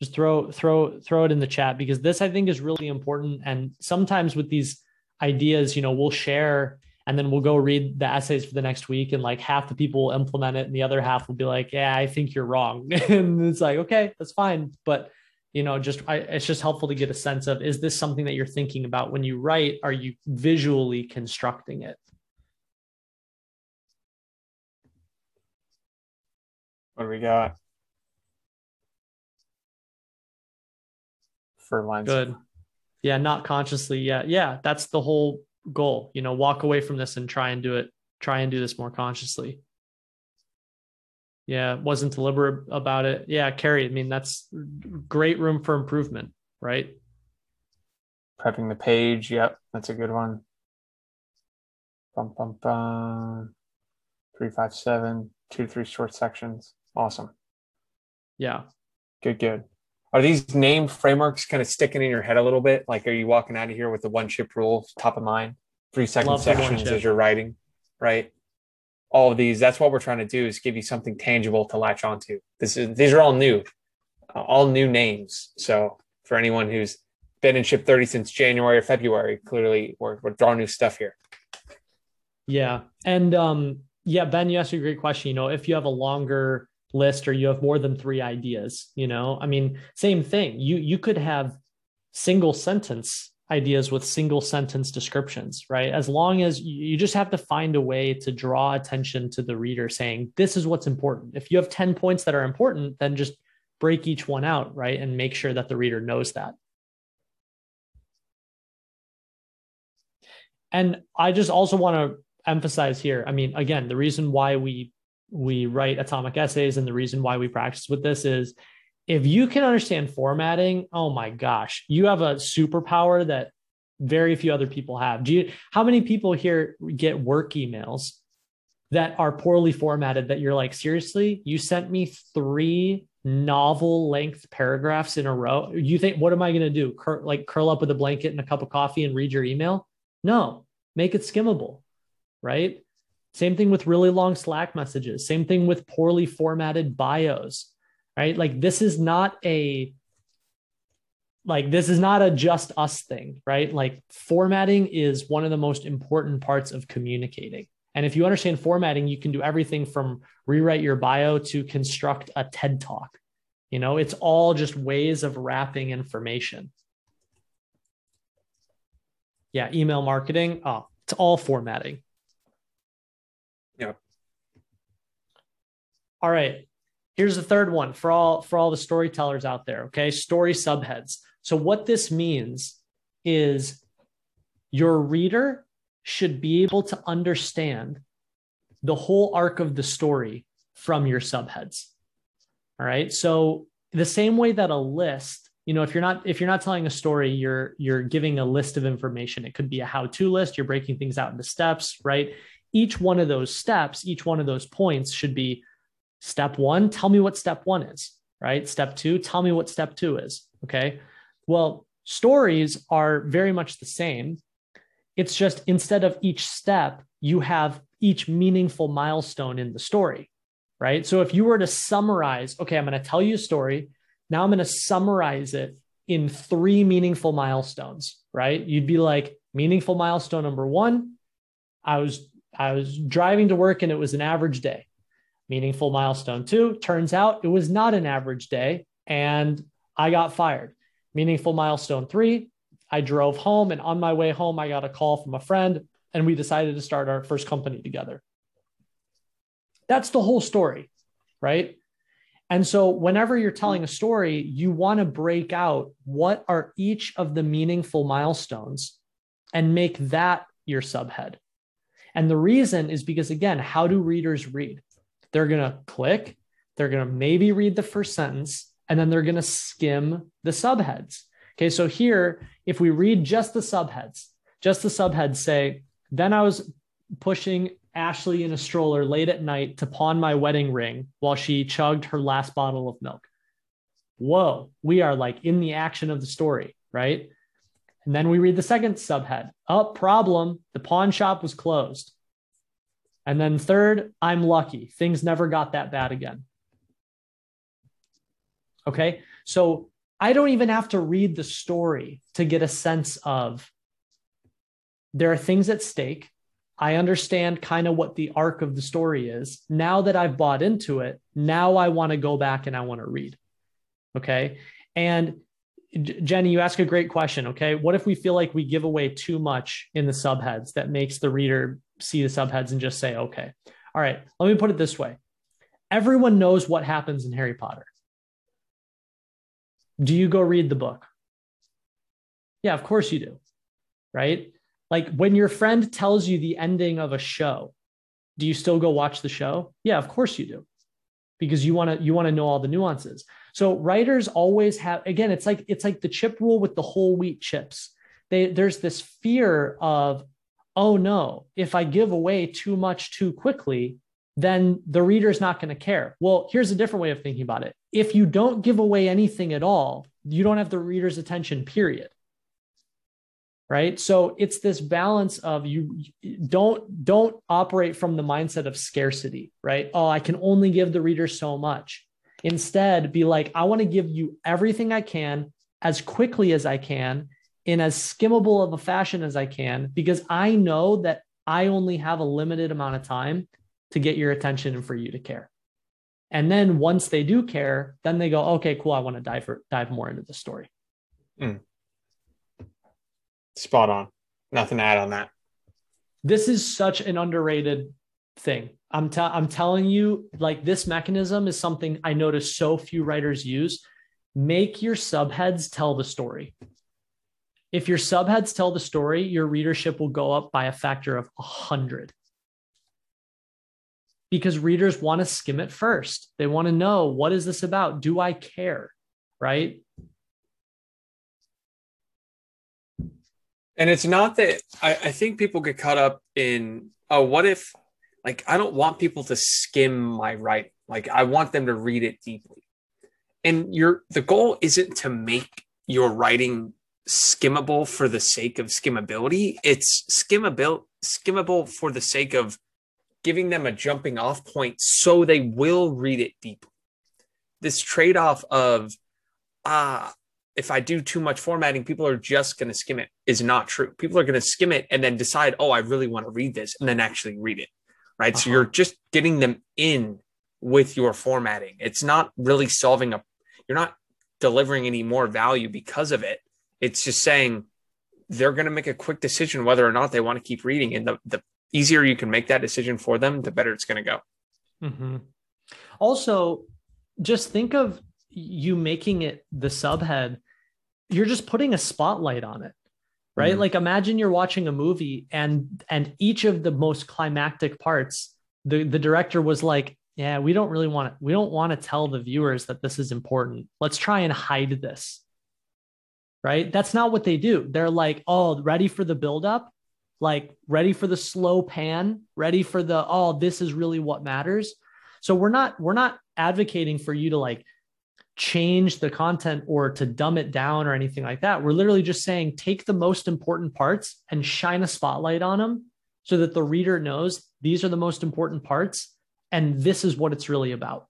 Just throw throw throw it in the chat because this I think is really important. And sometimes with these ideas, you know, we'll share and then we'll go read the essays for the next week and like half the people will implement it and the other half will be like yeah i think you're wrong. [LAUGHS] And it's like okay that's fine. But you know just I, it's just helpful to get a sense of is this something that you're thinking about when you write? Are you visually constructing it? What do we got? For lines good. Yeah not consciously yet. Yeah that's the whole goal you know walk away from this and try and do it try and do this more consciously. Yeah wasn't deliberate about it. Yeah carrie i mean that's great room for improvement right? Prepping the page. Yep that's a good one. Bum bum bum. Three five seven two three short sections. Awesome. Yeah. Good good are these name frameworks kind of sticking in your head a little bit like are you walking out of here with the one chip rule top of mind three second Love sections as you're writing right all of these. That's what we're trying to do is give you something tangible to latch onto. This is these are all new, uh, all new names. So for anyone who's been in ship 30 since January or February, clearly we're, we're drawing new stuff here. Yeah. And um, yeah, Ben, you asked a great question. You know, if you have a longer list or you have more than three ideas, you know, I mean, same thing. You you could have single sentence ideas with single sentence descriptions, right? As long as you just have to find a way to draw attention to the reader saying, this is what's important. If you have 10 points that are important, then just break each one out, right? And make sure that the reader knows that. And I just also want to emphasize here, I mean, again, the reason why we we write atomic essays and the reason why we practice with this is if you can understand formatting, oh my gosh, you have a superpower that very few other people have. Do you how many people here get work emails that are poorly formatted that you're like, seriously, you sent me three novel length paragraphs in a row. You think, what am I going to do? Cur- like curl up with a blanket and a cup of coffee and read your email? No, make it skimmable, right? Same thing with really long Slack messages. Same thing with poorly formatted bios right? Like this is not a like this is not a just us thing, right? Like formatting is one of the most important parts of communicating. And if you understand formatting, you can do everything from rewrite your bio to construct a TED talk. You know, it's all just ways of wrapping information. Yeah, email marketing, oh, it's all formatting. All right here's the third one for all for all the storytellers out there okay? Story subheads. So what this means is your reader should be able to understand the whole arc of the story from your subheads all right? So the same way that a list you know if you're not if you're not telling a story you're you're giving a list of information. It could be a how to list. You're breaking things out into steps right? Each one of those steps each one of those points should be Step one, tell me what step one is, right? Step two, tell me what step two is. Okay. Well, stories are very much the same. It's just instead of each step, you have each meaningful milestone in the story, right? So if you were to summarize, okay, I'm going to tell you a story. Now I'm going to summarize it in three meaningful milestones, right? You'd be like, meaningful milestone number one, I was I was driving to work and it was an average day. Meaningful milestone two turns out it was not an average day and I got fired. Meaningful milestone three, I drove home and on my way home, I got a call from a friend and we decided to start our first company together. That's the whole story, right? And so, whenever you're telling a story, you want to break out what are each of the meaningful milestones and make that your subhead. And the reason is because, again, how do readers read? They're going to click, they're going to maybe read the first sentence, and then they're going to skim the subheads. Okay, so here, if we read just the subheads, just the subheads say, then I was pushing Ashley in a stroller late at night to pawn my wedding ring while she chugged her last bottle of milk. Whoa, we are like in the action of the story, right? And then we read the second subhead. Up, oh, problem. The pawn shop was closed. And then third, I'm lucky. Things never got that bad again. Okay. So I don't even have to read the story to get a sense of there are things at stake. I understand kind of what the arc of the story is. Now that I've bought into it, now I want to go back and I want to read. Okay. And Jenny, you ask a great question. Okay. What if we feel like we give away too much in the subheads that makes the reader see the subheads and just say, okay, all right, let me put it this way. Everyone knows what happens in Harry Potter. Do you go read the book? Yeah, of course you do. Right? Like when your friend tells you the ending of a show, do you still go watch the show? Yeah, of course you do. Because you want to you want to know all the nuances. So writers always have again, it's like it's like the chip rule with the whole wheat chips. They, there's this fear of, oh no, if I give away too much too quickly, then the reader's not going to care. Well, here's a different way of thinking about it. If you don't give away anything at all, you don't have the reader's attention, period. Right. So it's this balance of you don't don't operate from the mindset of scarcity, right? Oh, I can only give the reader so much. Instead, be like, I want to give you everything I can as quickly as I can in as skimmable of a fashion as I can, because I know that I only have a limited amount of time to get your attention and for you to care. And then once they do care, then they go, okay, cool. I want to dive dive more into the story. Mm. Spot on. Nothing to add on that. This is such an underrated thing. I'm, I'm telling you, like this mechanism is something I notice so few writers use. Make your subheads tell the story. If your subheads tell the story, your readership will go up by a factor of 100. Because readers want to skim it first. They want to know what is this about? Do I care? Right? And it's not that I, I think people get caught up in, oh, what if like I don't want people to skim my writing. Like I want them to read it deeply. And your the goal isn't to make your writing skimmable for the sake of skimmability. It's skimmable skimmable for the sake of giving them a jumping off point so they will read it deeply. This trade-off of ah, if I do too much formatting, people are just going to skim it is not true. People are going to skim it and then decide, oh, I really want to read this, and then actually read it right? Uh-huh. So you're just getting them in with your formatting. It's not really solving a, you're not delivering any more value because of it. It's just saying they're going to make a quick decision whether or not they want to keep reading. And the, the easier you can make that decision for them, the better it's going to go. Mm-hmm. Also, just think of you making it the subhead. You're just putting a spotlight on it right mm-hmm. like imagine you're watching a movie and and each of the most climactic parts the the director was like yeah we don't really want to we don't want to tell the viewers that this is important let's try and hide this right that's not what they do they're like oh ready for the buildup like ready for the slow pan ready for the oh this is really what matters so we're not we're not advocating for you to like change the content or to dumb it down or anything like that. We're literally just saying take the most important parts and shine a spotlight on them so that the reader knows these are the most important parts and this is what it's really about.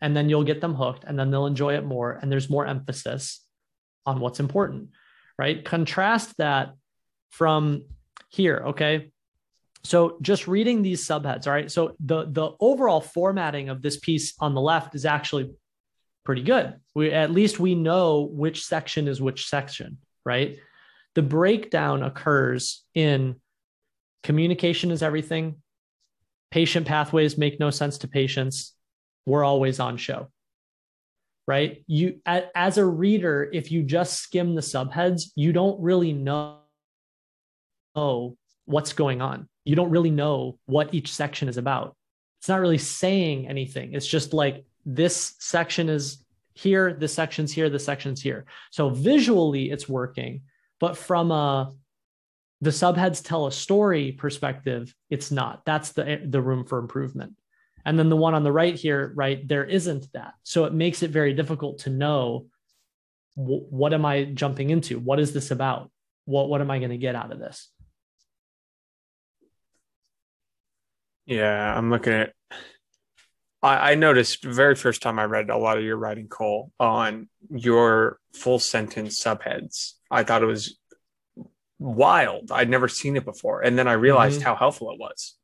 And then you'll get them hooked and then they'll enjoy it more and there's more emphasis on what's important, right? Contrast that from here, okay? So just reading these subheads, all right? So the the overall formatting of this piece on the left is actually pretty good. We at least we know which section is which section, right? The breakdown occurs in communication is everything. Patient pathways make no sense to patients. We're always on show. Right? You as a reader, if you just skim the subheads, you don't really know what's going on. You don't really know what each section is about. It's not really saying anything. It's just like this section is here, this section's here, this section's here. So visually it's working, but from a the subheads tell a story perspective, it's not. That's the the room for improvement. And then the one on the right here, right, there isn't that. So it makes it very difficult to know what am I jumping into? What is this about? What what am I going to get out of this? Yeah, I'm looking at I, I noticed very first time I read a lot of your writing, Cole, on your full sentence subheads. I thought it was wild. I'd never seen it before. And then I realized mm-hmm. how helpful it was.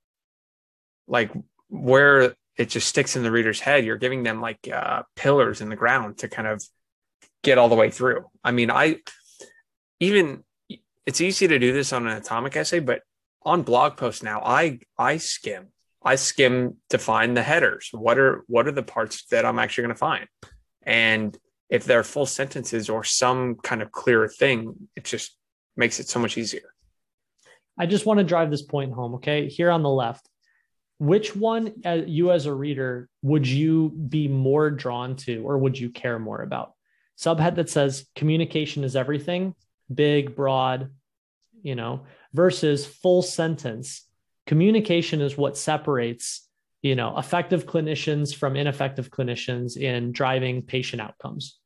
Like where it just sticks in the reader's head, you're giving them like uh, pillars in the ground to kind of get all the way through. I mean, I even it's easy to do this on an atomic essay, but on blog posts now, I I skim. I skim to find the headers. What are what are the parts that I'm actually going to find? And if they're full sentences or some kind of clear thing, it just makes it so much easier. I just want to drive this point home. Okay. Here on the left, which one uh, you as a reader would you be more drawn to or would you care more about? Subhead that says communication is everything, big, broad, you know, versus full sentence. Communication is what separates, you know, effective clinicians from ineffective clinicians in driving patient outcomes,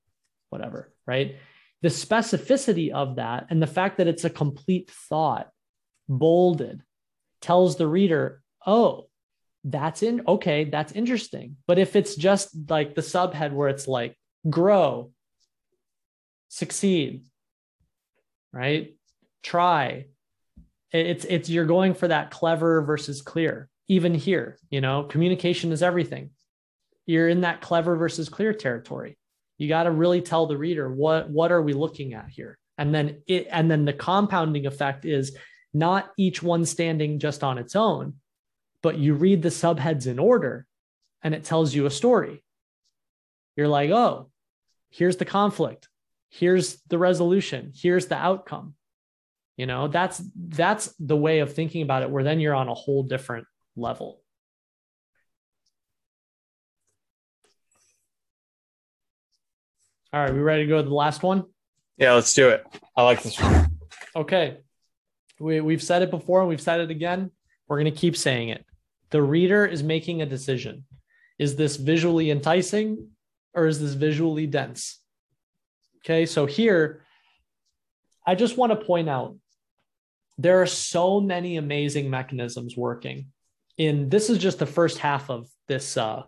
whatever, right? The specificity of that and the fact that it's a complete thought, bolded, tells the reader, oh, that's in okay, that's interesting. But if it's just like the subhead where it's like grow, succeed, right? Try. It's it's you're going for that clever versus clear. Even here, you know, communication is everything. You're in that clever versus clear territory. You got to really tell the reader what what are we looking at here? And then it and then the compounding effect is not each one standing just on its own, but you read the subheads in order and it tells you a story. You're like, oh, here's the conflict. Here's the resolution. Here's the outcome. You know, that's that's the way of thinking about it, where then you're on a whole different level. All right, we ready to go to the last one? Yeah, let's do it. I like this one. Okay. We, we've said it before and we've said it again. We're going to keep saying it. The reader is making a decision. Is this visually enticing or is this visually dense? Okay, so here, I just want to point out there are so many amazing mechanisms working in this is just the first half of this uh,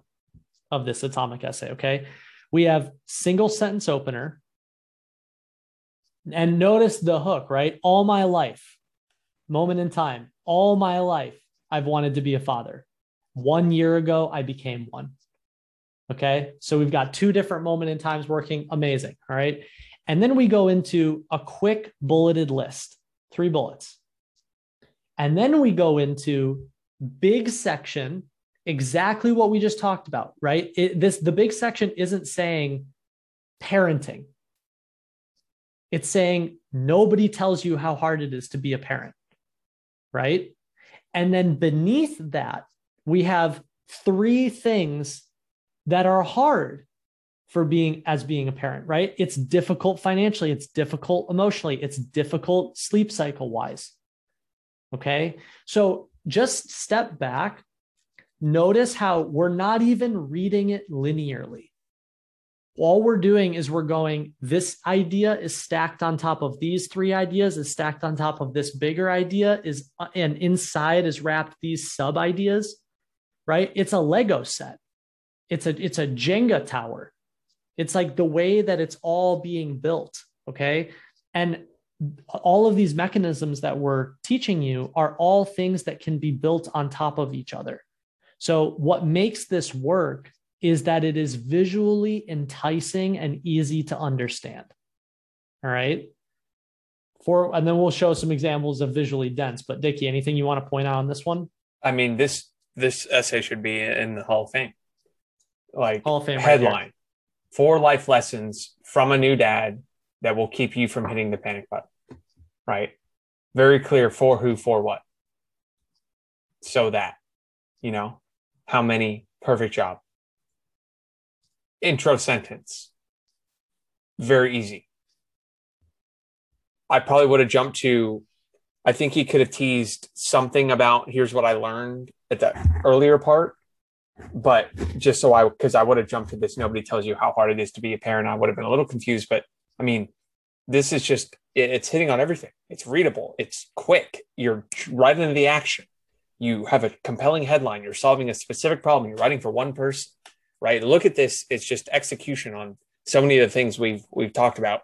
of this atomic essay okay we have single sentence opener and notice the hook right all my life moment in time all my life I've wanted to be a father. One year ago, I became one. Okay. So we've got two different moment in times working. Amazing. All right. And then we go into a quick bulleted list, three bullets. And then we go into big section, exactly what we just talked about, right? It, this the big section isn't saying parenting. It's saying nobody tells you how hard it is to be a parent, right? And then beneath that, we have three things that are hard for being as being a parent, right? It's difficult financially, it's difficult emotionally, it's difficult sleep cycle wise. Okay. So just step back, notice how we're not even reading it linearly all we're doing is we're going, this idea is stacked on top of these three ideas, is stacked on top of this bigger idea, is and inside is wrapped these sub ideas, right? It's a Lego set. It's a it's a Jenga tower. It's like the way that it's all being built. Okay. And all of these mechanisms that we're teaching you are all things that can be built on top of each other. So, what makes this work is that it is visually enticing and easy to understand. All right. For and then we'll show some examples of visually dense. But Dickie, anything you want to point out on this one? I mean, this this essay should be in the Hall of Fame. Like Hall of Fame headline. Right Four life lessons from a new dad that will keep you from hitting the panic button. Right? Very clear for who, for what. So that, you know, how many perfect job intro sentence. Very easy. I probably would have jumped to, I think he could have teased something about here's what I learned at that earlier part. But just so I, because I would have jumped to this, nobody tells you how hard it is to be a parent. I would have been a little confused. But I mean, this is just, it's hitting on everything. It's readable, it's quick. You're right into the action. You have a compelling headline. You're solving a specific problem. You're writing for one person right? Look at this. It's just execution on so many of the things we've we've talked about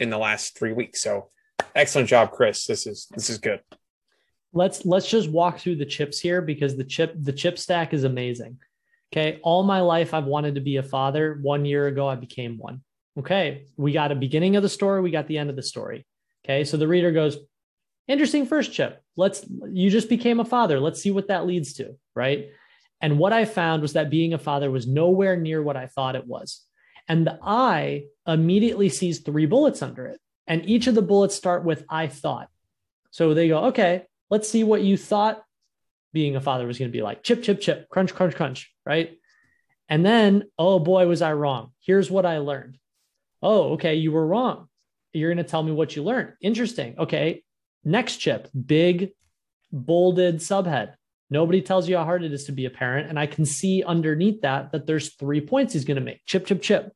in the last three weeks. So excellent job, Chris. This is this is good. Let's let's just walk through the chips here because the chip the chip stack is amazing. Okay. All my life I've wanted to be a father. One year ago I became one. Okay, we got a beginning of the story, we got the end of the story. Okay, so the reader goes, interesting first chip. Let's, you just became a father. Let's see what that leads to, right? And what I found was that being a father was nowhere near what I thought it was. And the I immediately sees three bullets under it. And each of the bullets start with I thought. So they go, okay, let's see what you thought being a father was going to be like chip, chip, chip, crunch, crunch, crunch, right? And then, oh boy, was I wrong. Here's what I learned. Oh, okay, you were wrong. You're going to tell me what you learned. Interesting. Okay, next chip, big, bolded subhead. Nobody tells you how hard it is to be a parent. And I can see underneath that that there's three points he's going to make chip, chip, chip.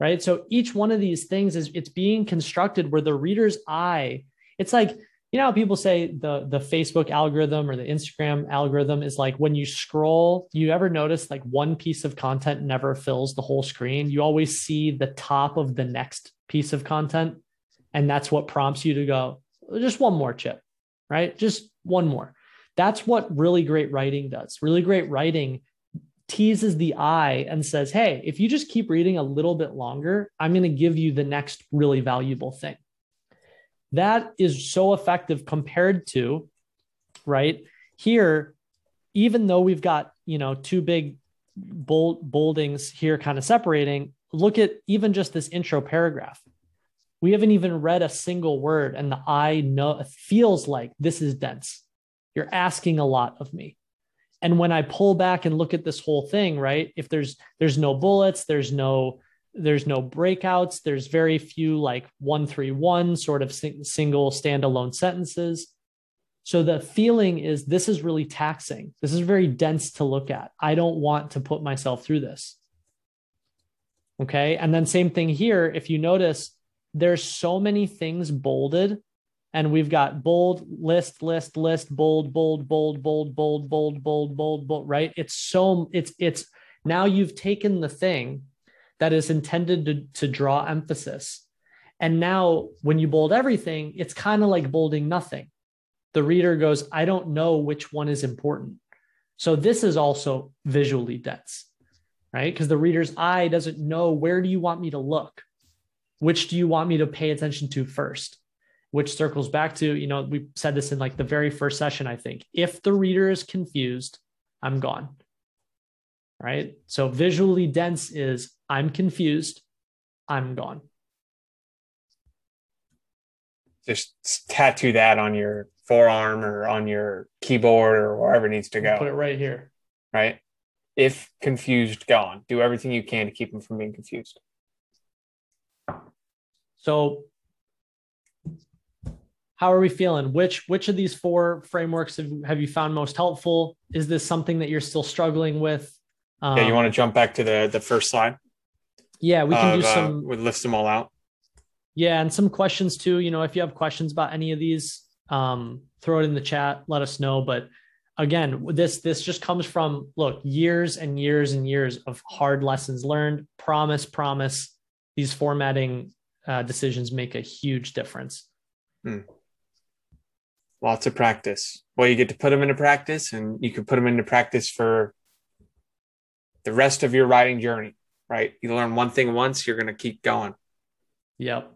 Right. So each one of these things is it's being constructed where the reader's eye, it's like you know people say the the facebook algorithm or the instagram algorithm is like when you scroll you ever notice like one piece of content never fills the whole screen you always see the top of the next piece of content and that's what prompts you to go just one more chip right just one more that's what really great writing does really great writing teases the eye and says hey if you just keep reading a little bit longer i'm going to give you the next really valuable thing that is so effective compared to, right? Here, even though we've got, you know, two big bold boldings here kind of separating, look at even just this intro paragraph. We haven't even read a single word, and the eye know feels like this is dense. You're asking a lot of me. And when I pull back and look at this whole thing, right? If there's there's no bullets, there's no there's no breakouts. There's very few like one, three, one sort of sing- single standalone sentences. So the feeling is this is really taxing. This is very dense to look at. I don't want to put myself through this. Okay. And then same thing here. If you notice, there's so many things bolded and we've got bold list list list bold bold bold bold bold bold bold bold bold right it's so it's it's now you've taken the thing that is intended to, to draw emphasis. And now, when you bold everything, it's kind of like bolding nothing. The reader goes, I don't know which one is important. So, this is also visually dense, right? Because the reader's eye doesn't know where do you want me to look? Which do you want me to pay attention to first? Which circles back to, you know, we said this in like the very first session, I think. If the reader is confused, I'm gone right? So visually dense is I'm confused, I'm gone. Just tattoo that on your forearm or on your keyboard or wherever it needs to go. Put it right here. Right. If confused, gone. Do everything you can to keep them from being confused. So how are we feeling? Which which of these four frameworks have, have you found most helpful? Is this something that you're still struggling with? Um, yeah, you want to jump back to the the first slide? Yeah, we can of, do uh, some. Uh, we list them all out. Yeah, and some questions too. You know, if you have questions about any of these, um, throw it in the chat. Let us know. But again, this this just comes from look years and years and years of hard lessons learned. Promise, promise. These formatting uh, decisions make a huge difference. Hmm. Lots of practice. Well, you get to put them into practice, and you can put them into practice for the rest of your writing journey, right? You learn one thing once, you're going to keep going. Yep.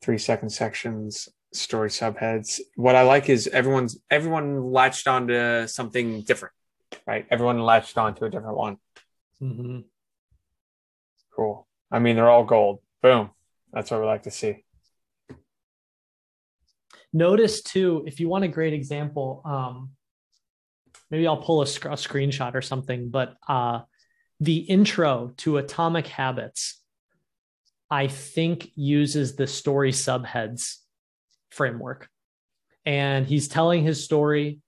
Three second sections, story subheads. What I like is everyone's everyone latched onto something different, right? Everyone latched onto a different one. Mm-hmm. Cool. I mean, they're all gold. Boom. That's what we like to see. Notice too, if you want a great example, um, maybe I'll pull a, sc- a screenshot or something, but uh, the intro to Atomic Habits, I think uses the story subheads framework. And he's telling his story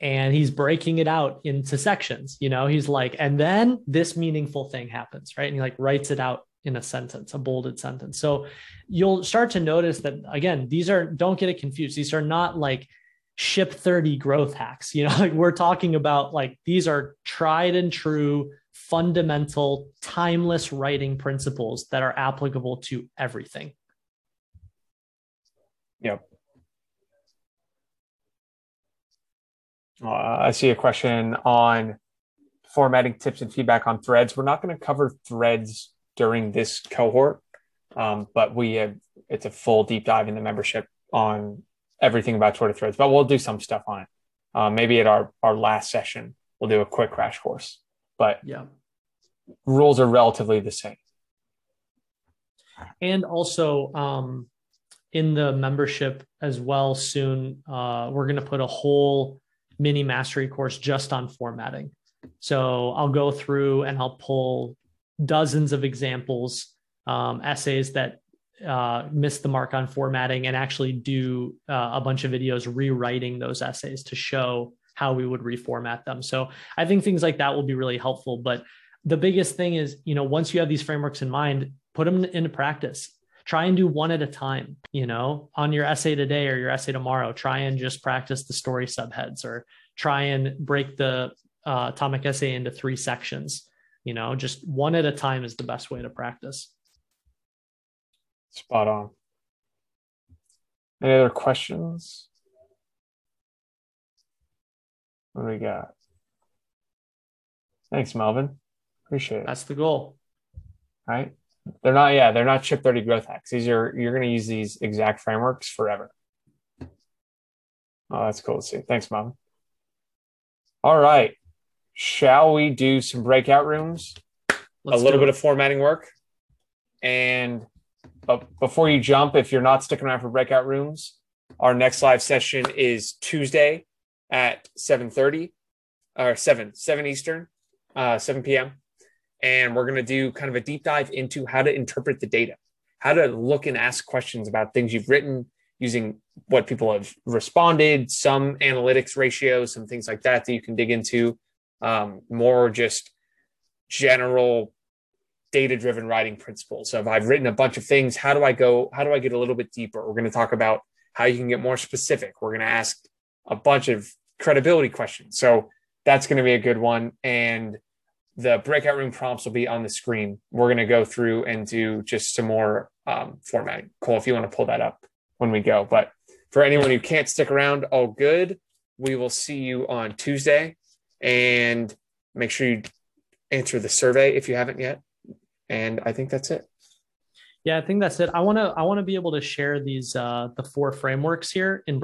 and he's breaking it out into sections. You know, he's like, and then this meaningful thing happens, right? And he like writes it out in a sentence, a bolded sentence. So you'll start to notice that again, these are, don't get it confused. These are not like ship 30 growth hacks you know [LAUGHS] like we're talking about like these are tried and true fundamental timeless writing principles that are applicable to everything yep uh, i see a question on formatting tips and feedback on threads. We're not going to cover threads during this cohort, um, but we have it's a full deep dive in the membership on everything about Twitter threads. But we'll do some stuff on it. Uh, maybe at our our last session, we'll do a quick crash course. But yeah, rules are relatively the same. And also, um, in the membership as well soon, uh, we're going to put a whole mini mastery course just on formatting. So I'll go through and I'll pull dozens of examples, um, essays that uh, missed the mark on formatting, and actually do uh, a bunch of videos rewriting those essays to show how we would reformat them. So I think things like that will be really helpful. But the biggest thing is, you know, once you have these frameworks in mind, put them into practice try and do one at a time you know on your essay today or your essay tomorrow try and just practice the story subheads or try and break the uh, atomic essay into three sections you know just one at a time is the best way to practice spot on any other questions what do we got thanks melvin appreciate it that's the goal all right they're not, yeah, they're not ship 30 growth hacks. These are, you're going to use these exact frameworks forever. Oh, that's cool to see. Thanks, Mom. All right. Shall we do some breakout rooms? Let's a little bit of formatting work. And but before you jump, if you're not sticking around for breakout rooms, our next live session is Tuesday at 7:30 or 7 7 Eastern, uh, 7 p.m and we're going to do kind of a deep dive into how to interpret the data, how to look and ask questions about things you've written using what people have responded, some analytics ratios, some things like that that you can dig into, um, more just general data driven writing principles of I've written a bunch of things. How do I go? How do I get a little bit deeper? We're going to talk about how you can get more specific. We're going to ask a bunch of credibility questions. So that's going to be a good one. And the breakout room prompts will be on the screen. We're going to go through and do just some more um, formatting. Cole, if you want to pull that up when we go. But for anyone who can't stick around, all good. We will see you on Tuesday and make sure you answer the survey if you haven't yet. And I think that's it. Yeah, I think that's it. I want to I want to be able to share these uh the four frameworks here in